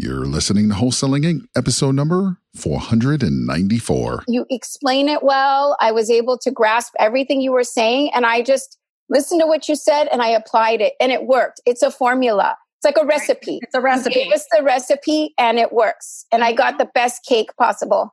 You're listening to Wholesaling Inc., episode number 494. You explain it well. I was able to grasp everything you were saying, and I just listened to what you said and I applied it, and it worked. It's a formula. It's like a recipe. It's a recipe. You gave the recipe, and it works. And I got the best cake possible.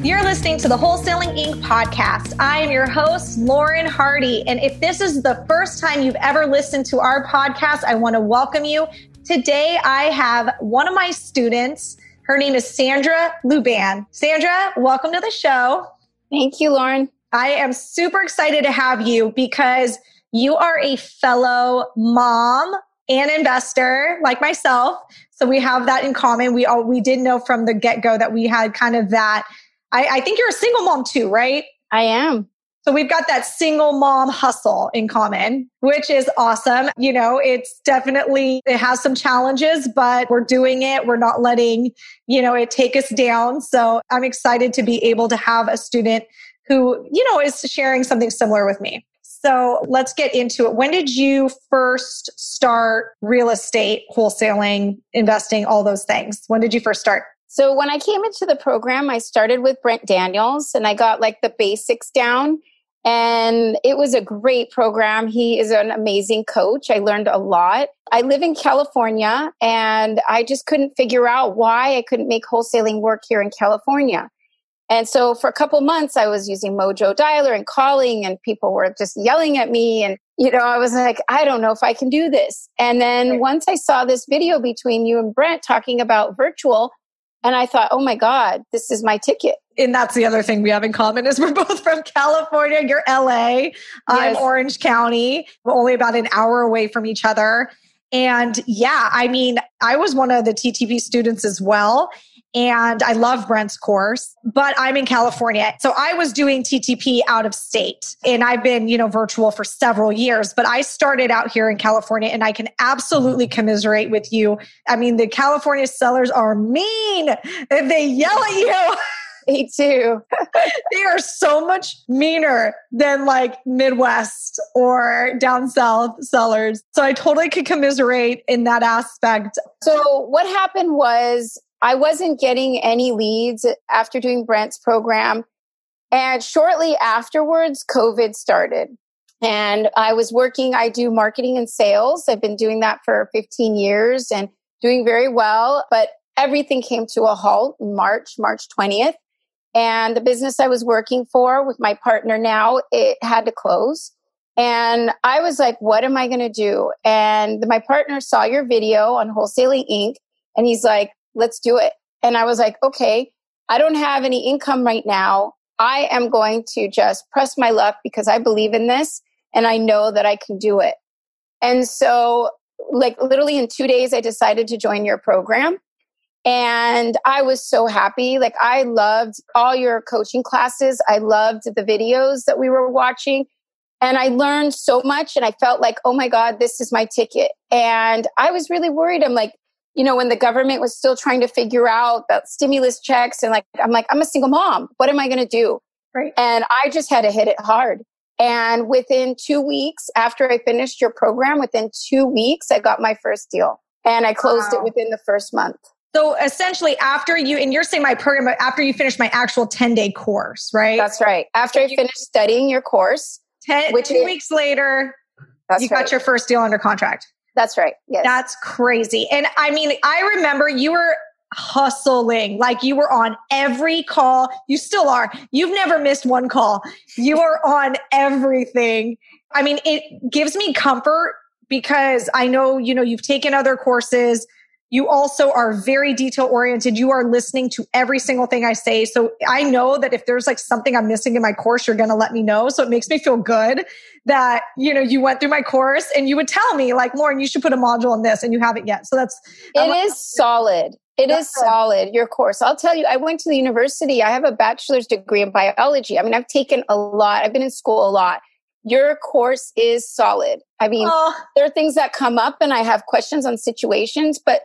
You're listening to the Wholesaling Inc. podcast. I am your host, Lauren Hardy. And if this is the first time you've ever listened to our podcast, I want to welcome you. Today, I have one of my students. Her name is Sandra Luban. Sandra, welcome to the show. Thank you, Lauren. I am super excited to have you because you are a fellow mom and investor like myself. So we have that in common. We all we did know from the get-go that we had kind of that I, I think you're a single mom too, right? I am. So we've got that single mom hustle in common, which is awesome. You know, it's definitely, it has some challenges, but we're doing it. We're not letting, you know, it take us down. So I'm excited to be able to have a student who, you know, is sharing something similar with me. So let's get into it. When did you first start real estate, wholesaling, investing, all those things? When did you first start? So when I came into the program, I started with Brent Daniels and I got like the basics down. And it was a great program. He is an amazing coach. I learned a lot. I live in California and I just couldn't figure out why I couldn't make wholesaling work here in California. And so for a couple months, I was using Mojo Dialer and calling, and people were just yelling at me. And, you know, I was like, I don't know if I can do this. And then once I saw this video between you and Brent talking about virtual, and I thought, oh my God, this is my ticket. And that's the other thing we have in common is we're both from California. You're LA. Yes. I'm Orange County. We're only about an hour away from each other. And yeah, I mean, I was one of the TTP students as well. And I love Brent's course, but I'm in California. So I was doing TTP out of state and I've been, you know, virtual for several years, but I started out here in California and I can absolutely mm-hmm. commiserate with you. I mean, the California sellers are mean if they yell at you. Me too. they are so much meaner than like Midwest or down south sellers. So I totally could commiserate in that aspect. So what happened was I wasn't getting any leads after doing Brent's program. And shortly afterwards, COVID started. And I was working, I do marketing and sales. I've been doing that for 15 years and doing very well. But everything came to a halt in March, March 20th. And the business I was working for with my partner now, it had to close. And I was like, what am I going to do? And my partner saw your video on Wholesaling Inc. And he's like, let's do it. And I was like, okay, I don't have any income right now. I am going to just press my luck because I believe in this and I know that I can do it. And so, like, literally in two days, I decided to join your program. And I was so happy. Like, I loved all your coaching classes. I loved the videos that we were watching. And I learned so much. And I felt like, oh my God, this is my ticket. And I was really worried. I'm like, you know, when the government was still trying to figure out about stimulus checks and like, I'm like, I'm a single mom. What am I going to do? Right. And I just had to hit it hard. And within two weeks after I finished your program, within two weeks, I got my first deal and I closed wow. it within the first month. So essentially, after you, and you're saying my program, after you finish my actual 10 day course, right? That's right. After I finished studying your course, ten, which two weeks later, you right. got your first deal under contract. That's right. Yes. That's crazy. And I mean, I remember you were hustling like you were on every call. You still are. You've never missed one call. You are on everything. I mean, it gives me comfort because I know, you know, you've taken other courses. You also are very detail oriented. You are listening to every single thing I say. So I know that if there's like something I'm missing in my course, you're going to let me know. So it makes me feel good that, you know, you went through my course and you would tell me like, Lauren, you should put a module on this and you haven't yet. So that's, it is solid. It is solid, your course. I'll tell you, I went to the university. I have a bachelor's degree in biology. I mean, I've taken a lot. I've been in school a lot. Your course is solid. I mean, oh. there are things that come up and I have questions on situations, but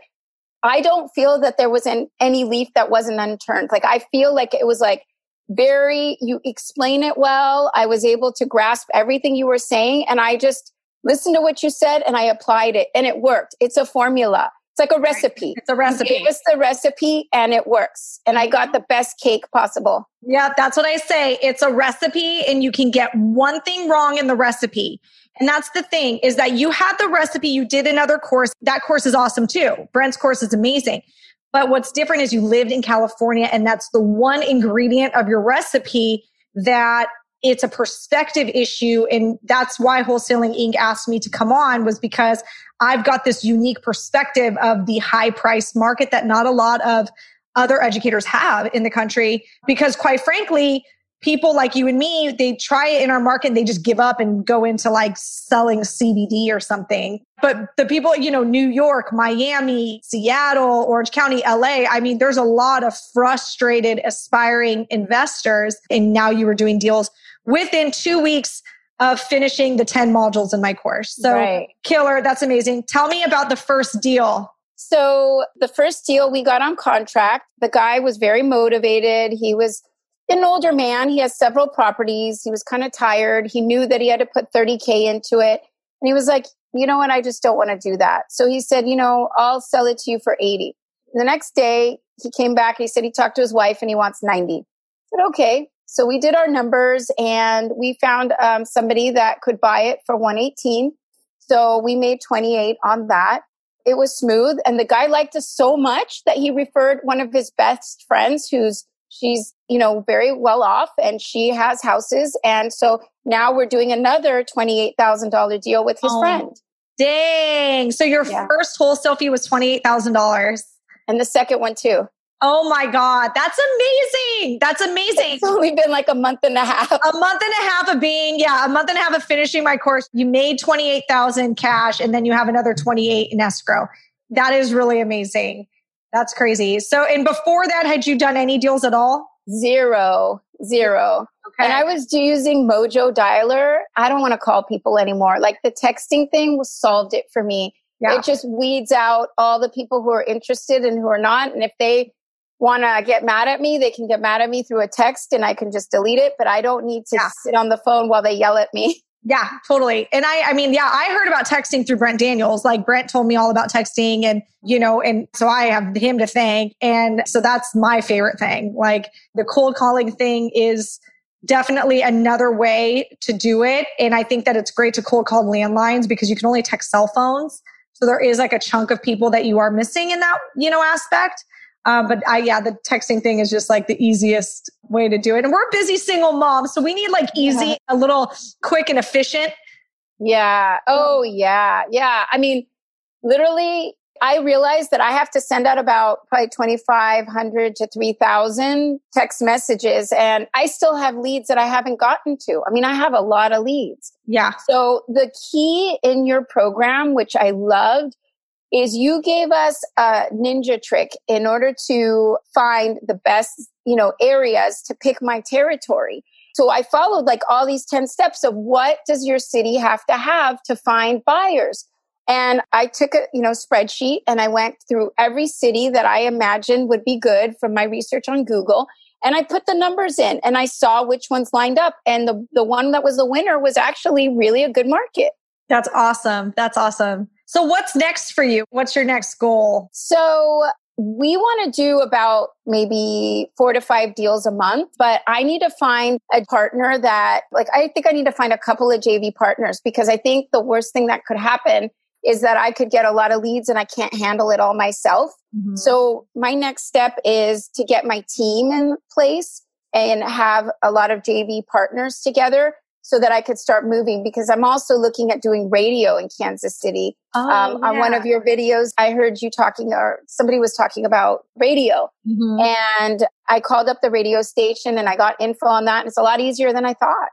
I don't feel that there was an, any leaf that wasn't unturned. Like I feel like it was like very, you explain it well. I was able to grasp everything you were saying and I just listened to what you said and I applied it and it worked. It's a formula. It's like a recipe. It's a recipe. It was the recipe and it works. And I got the best cake possible. Yeah, that's what I say. It's a recipe and you can get one thing wrong in the recipe. And that's the thing is that you had the recipe, you did another course. That course is awesome too. Brent's course is amazing. But what's different is you lived in California and that's the one ingredient of your recipe that it's a perspective issue. And that's why Wholesaling Inc. asked me to come on was because I've got this unique perspective of the high price market that not a lot of other educators have in the country. Because quite frankly, people like you and me, they try it in our market and they just give up and go into like selling CBD or something. But the people, you know, New York, Miami, Seattle, Orange County, LA, I mean, there's a lot of frustrated aspiring investors. And now you were doing deals within two weeks of finishing the 10 modules in my course. So right. killer. That's amazing. Tell me about the first deal. So the first deal we got on contract, the guy was very motivated. He was an older man. He has several properties. He was kind of tired. He knew that he had to put 30K into it. And he was like, you know what? I just don't want to do that. So he said, you know, I'll sell it to you for 80. The next day he came back. And he said he talked to his wife and he wants 90. I said, okay. So we did our numbers and we found um, somebody that could buy it for 118. So we made 28 on that. It was smooth. And the guy liked us so much that he referred one of his best friends who's she's, you know, very well off and she has houses. And so now we're doing another $28,000 deal with his oh, friend. Dang. So your yeah. first wholesale fee was $28,000. And the second one too. Oh my God. That's amazing. That's amazing. It's only been like a month and a half. A month and a half of being, yeah, a month and a half of finishing my course. You made 28,000 cash and then you have another 28 in escrow. That is really amazing. That's crazy. So, and before that, had you done any deals at all? Zero, zero. Okay. And I was using Mojo Dialer. I don't want to call people anymore. Like the texting thing was solved it for me. Yeah. It just weeds out all the people who are interested and who are not. And if they want to get mad at me, they can get mad at me through a text and I can just delete it, but I don't need to yeah. sit on the phone while they yell at me. Yeah, totally. And I, I mean, yeah, I heard about texting through Brent Daniels. Like Brent told me all about texting and, you know, and so I have him to thank. And so that's my favorite thing. Like the cold calling thing is definitely another way to do it. And I think that it's great to cold call landlines because you can only text cell phones. So there is like a chunk of people that you are missing in that, you know, aspect. Um, but I, yeah, the texting thing is just like the easiest way to do it. And we're a busy single moms. So we need like easy, yeah. a little quick and efficient. Yeah. Oh, yeah. Yeah. I mean, literally, I realized that I have to send out about probably 2,500 to 3,000 text messages and I still have leads that I haven't gotten to. I mean, I have a lot of leads. Yeah. So the key in your program, which I loved, is you gave us a ninja trick in order to find the best, you know, areas to pick my territory. So I followed like all these 10 steps of what does your city have to have to find buyers? And I took a, you know, spreadsheet and I went through every city that I imagined would be good from my research on Google. And I put the numbers in and I saw which ones lined up. And the, the one that was the winner was actually really a good market. That's awesome. That's awesome. So what's next for you? What's your next goal? So we want to do about maybe four to five deals a month, but I need to find a partner that, like, I think I need to find a couple of JV partners because I think the worst thing that could happen is that I could get a lot of leads and I can't handle it all myself. Mm-hmm. So my next step is to get my team in place and have a lot of JV partners together so that I could start moving because I'm also looking at doing radio in Kansas City. Oh, um, yeah. On one of your videos, I heard you talking or somebody was talking about radio. Mm-hmm. And I called up the radio station and I got info on that. And it's a lot easier than I thought.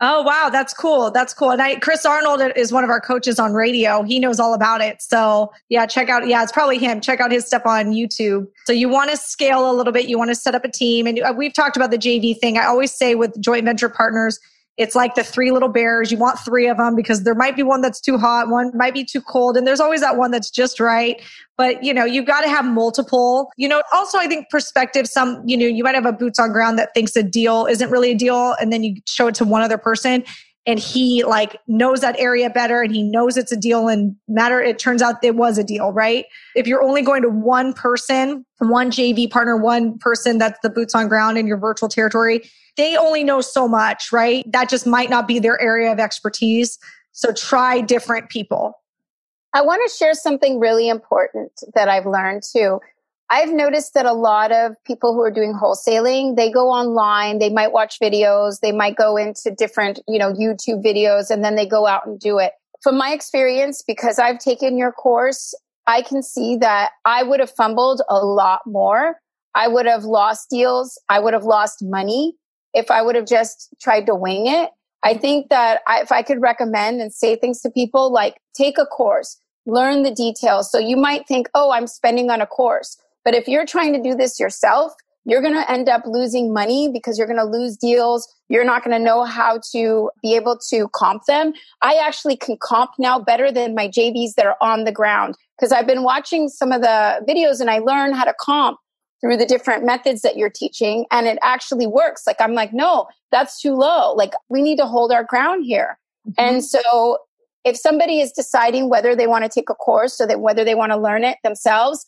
Oh wow, that's cool. That's cool. And I, Chris Arnold is one of our coaches on radio. He knows all about it. So yeah, check out. Yeah, it's probably him. Check out his stuff on YouTube. So you want to scale a little bit. You want to set up a team, and uh, we've talked about the JV thing. I always say with joint venture partners, it's like the three little bears. You want three of them because there might be one that's too hot, one might be too cold, and there's always that one that's just right. But, you know, you've got to have multiple. You know, also, I think perspective, some, you know, you might have a boots on ground that thinks a deal isn't really a deal, and then you show it to one other person and he like knows that area better and he knows it's a deal and matter it turns out it was a deal right if you're only going to one person one jv partner one person that's the boots on ground in your virtual territory they only know so much, right? That just might not be their area of expertise. So try different people. I want to share something really important that I've learned too. I've noticed that a lot of people who are doing wholesaling, they go online, they might watch videos, they might go into different, you know, YouTube videos and then they go out and do it. From my experience, because I've taken your course, I can see that I would have fumbled a lot more. I would have lost deals. I would have lost money if I would have just tried to wing it. I think that I, if I could recommend and say things to people like take a course, learn the details. So you might think, oh, I'm spending on a course. But if you're trying to do this yourself, you're going to end up losing money because you're going to lose deals. You're not going to know how to be able to comp them. I actually can comp now better than my JVs that are on the ground because I've been watching some of the videos and I learned how to comp through the different methods that you're teaching and it actually works. Like I'm like, no, that's too low. Like we need to hold our ground here. Mm-hmm. And so if somebody is deciding whether they want to take a course or that whether they want to learn it themselves,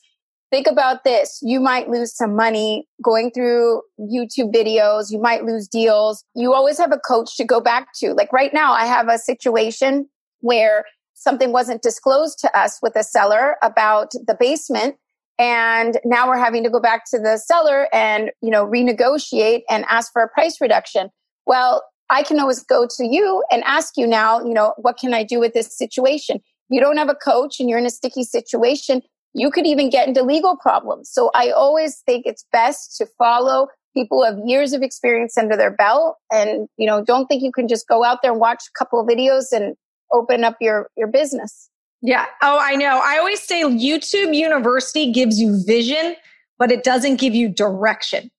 think about this. You might lose some money going through YouTube videos. You might lose deals. You always have a coach to go back to. Like right now, I have a situation where something wasn't disclosed to us with a seller about the basement and now we're having to go back to the seller and you know renegotiate and ask for a price reduction well i can always go to you and ask you now you know what can i do with this situation you don't have a coach and you're in a sticky situation you could even get into legal problems so i always think it's best to follow people who have years of experience under their belt and you know don't think you can just go out there and watch a couple of videos and open up your your business yeah. Oh, I know. I always say YouTube University gives you vision, but it doesn't give you direction.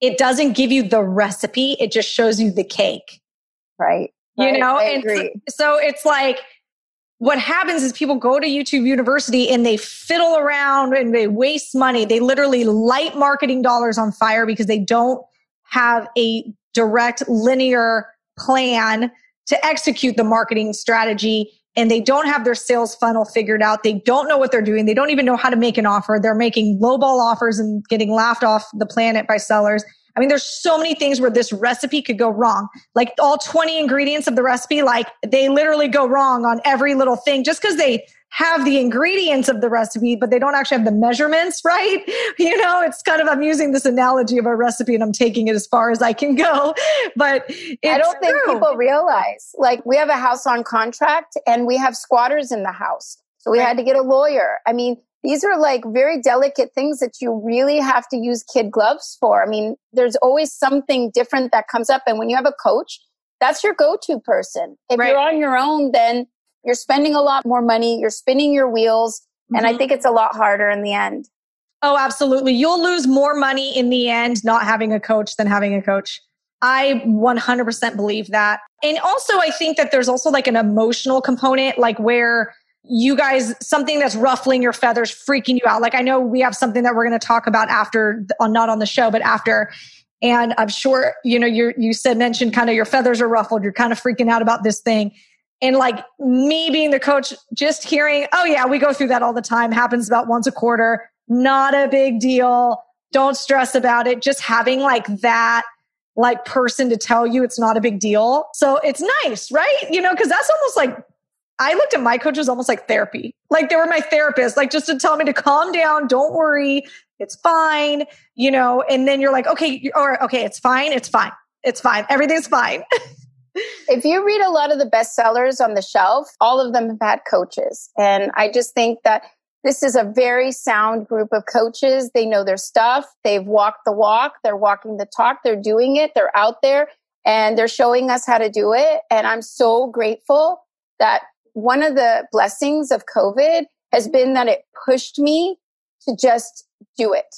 It doesn't give you the recipe. It just shows you the cake. Right. You right. know, and so, so it's like what happens is people go to YouTube University and they fiddle around and they waste money. They literally light marketing dollars on fire because they don't have a direct linear plan to execute the marketing strategy and they don't have their sales funnel figured out. They don't know what they're doing. They don't even know how to make an offer. They're making lowball offers and getting laughed off the planet by sellers. I mean, there's so many things where this recipe could go wrong. Like all 20 ingredients of the recipe, like they literally go wrong on every little thing just because they have the ingredients of the recipe, but they don't actually have the measurements, right? You know, it's kind of, I'm using this analogy of a recipe and I'm taking it as far as I can go. But I don't think true. people realize like we have a house on contract and we have squatters in the house. So we right. had to get a lawyer. I mean, these are like very delicate things that you really have to use kid gloves for. I mean, there's always something different that comes up. And when you have a coach, that's your go-to person. If right. you're on your own, then you're spending a lot more money, you're spinning your wheels, mm-hmm. and I mm-hmm. think it's a lot harder in the end. Oh, absolutely. You'll lose more money in the end not having a coach than having a coach. I 100% believe that. And also, I think that there's also like an emotional component, like where you guys, something that's ruffling your feathers, freaking you out. Like I know we have something that we're going to talk about after, on not on the show, but after. And I'm sure, you know, you you said, mentioned kind of your feathers are ruffled. You're kind of freaking out about this thing. And like me being the coach, just hearing, oh yeah, we go through that all the time, happens about once a quarter, not a big deal. Don't stress about it. Just having like that like person to tell you it's not a big deal. So it's nice, right? You know, because that's almost like I looked at my coaches almost like therapy. Like they were my therapist, like just to tell me to calm down, don't worry, it's fine, you know, and then you're like, okay, or okay, it's fine, it's fine, it's fine, everything's fine. if you read a lot of the bestsellers on the shelf, all of them have had coaches. And I just think that this is a very sound group of coaches. They know their stuff. They've walked the walk. They're walking the talk. They're doing it. They're out there and they're showing us how to do it. And I'm so grateful that one of the blessings of COVID has been that it pushed me to just do it.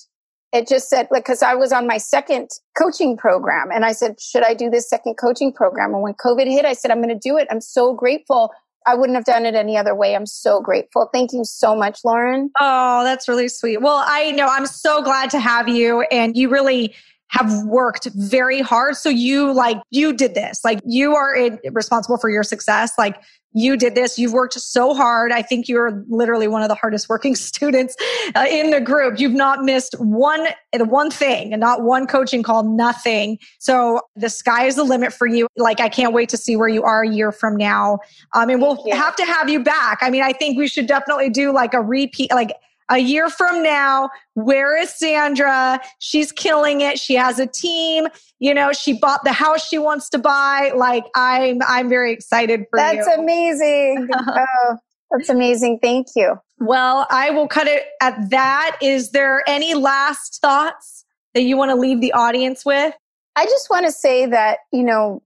It just said, like, cause I was on my second coaching program and I said, should I do this second coaching program? And when COVID hit, I said, I'm going to do it. I'm so grateful I wouldn't have done it any other way. I'm so grateful. Thank you so much, Lauren. Oh, that's really sweet. Well, I know I'm so glad to have you. And you really have worked very hard. So you like, you did this. Like you are in, responsible for your success. Like you did this. You've worked so hard. I think you're literally one of the hardest working students uh, in the group. You've not missed one, one thing and not one coaching call, nothing. So the sky is the limit for you. Like, I can't wait to see where you are a year from now. Um, and we'll have to have you back. I mean, I think we should definitely do like a repeat, like a year from now, where is Sandra? She's killing it. She has a team. You know, she bought the house she wants to buy. Like I'm, I'm very excited for that's you. That's amazing. oh, that's amazing. Thank you. Well, I will cut it at that. Is there any last thoughts that you want to leave the audience with? I just want to say that, you know,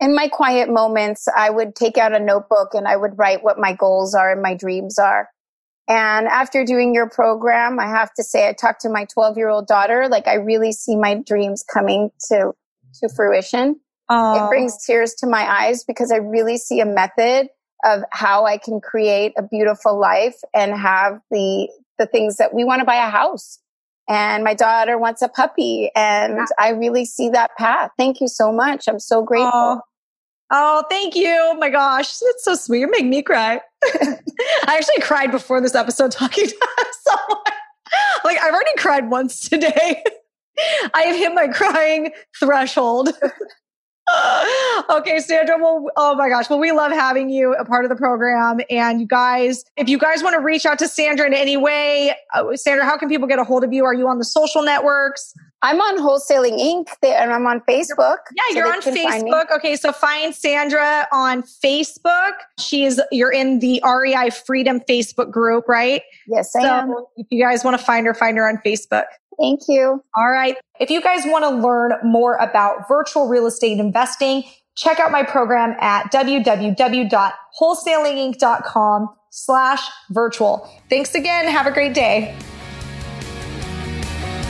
in my quiet moments, I would take out a notebook and I would write what my goals are and my dreams are. And after doing your program, I have to say, I talked to my 12 year old daughter. Like, I really see my dreams coming to, to fruition. Aww. It brings tears to my eyes because I really see a method of how I can create a beautiful life and have the, the things that we want to buy a house. And my daughter wants a puppy and yeah. I really see that path. Thank you so much. I'm so grateful. Aww. Oh, thank you. Oh my gosh. That's so sweet. You make me cry. I actually cried before this episode talking to someone. Like I've already cried once today. I have hit my crying threshold. okay, Sandra. Well, oh my gosh. Well, we love having you a part of the program. And you guys, if you guys want to reach out to Sandra in any way, uh, Sandra, how can people get a hold of you? Are you on the social networks? I'm on Wholesaling Inc. and I'm on Facebook. Yeah, so you're on Facebook. Okay, so find Sandra on Facebook. She's you're in the REI Freedom Facebook group, right? Yes, I so am. If you guys want to find her, find her on Facebook. Thank you. All right. If you guys want to learn more about virtual real estate investing, check out my program at www.wholesalinginc.com slash virtual. Thanks again. Have a great day.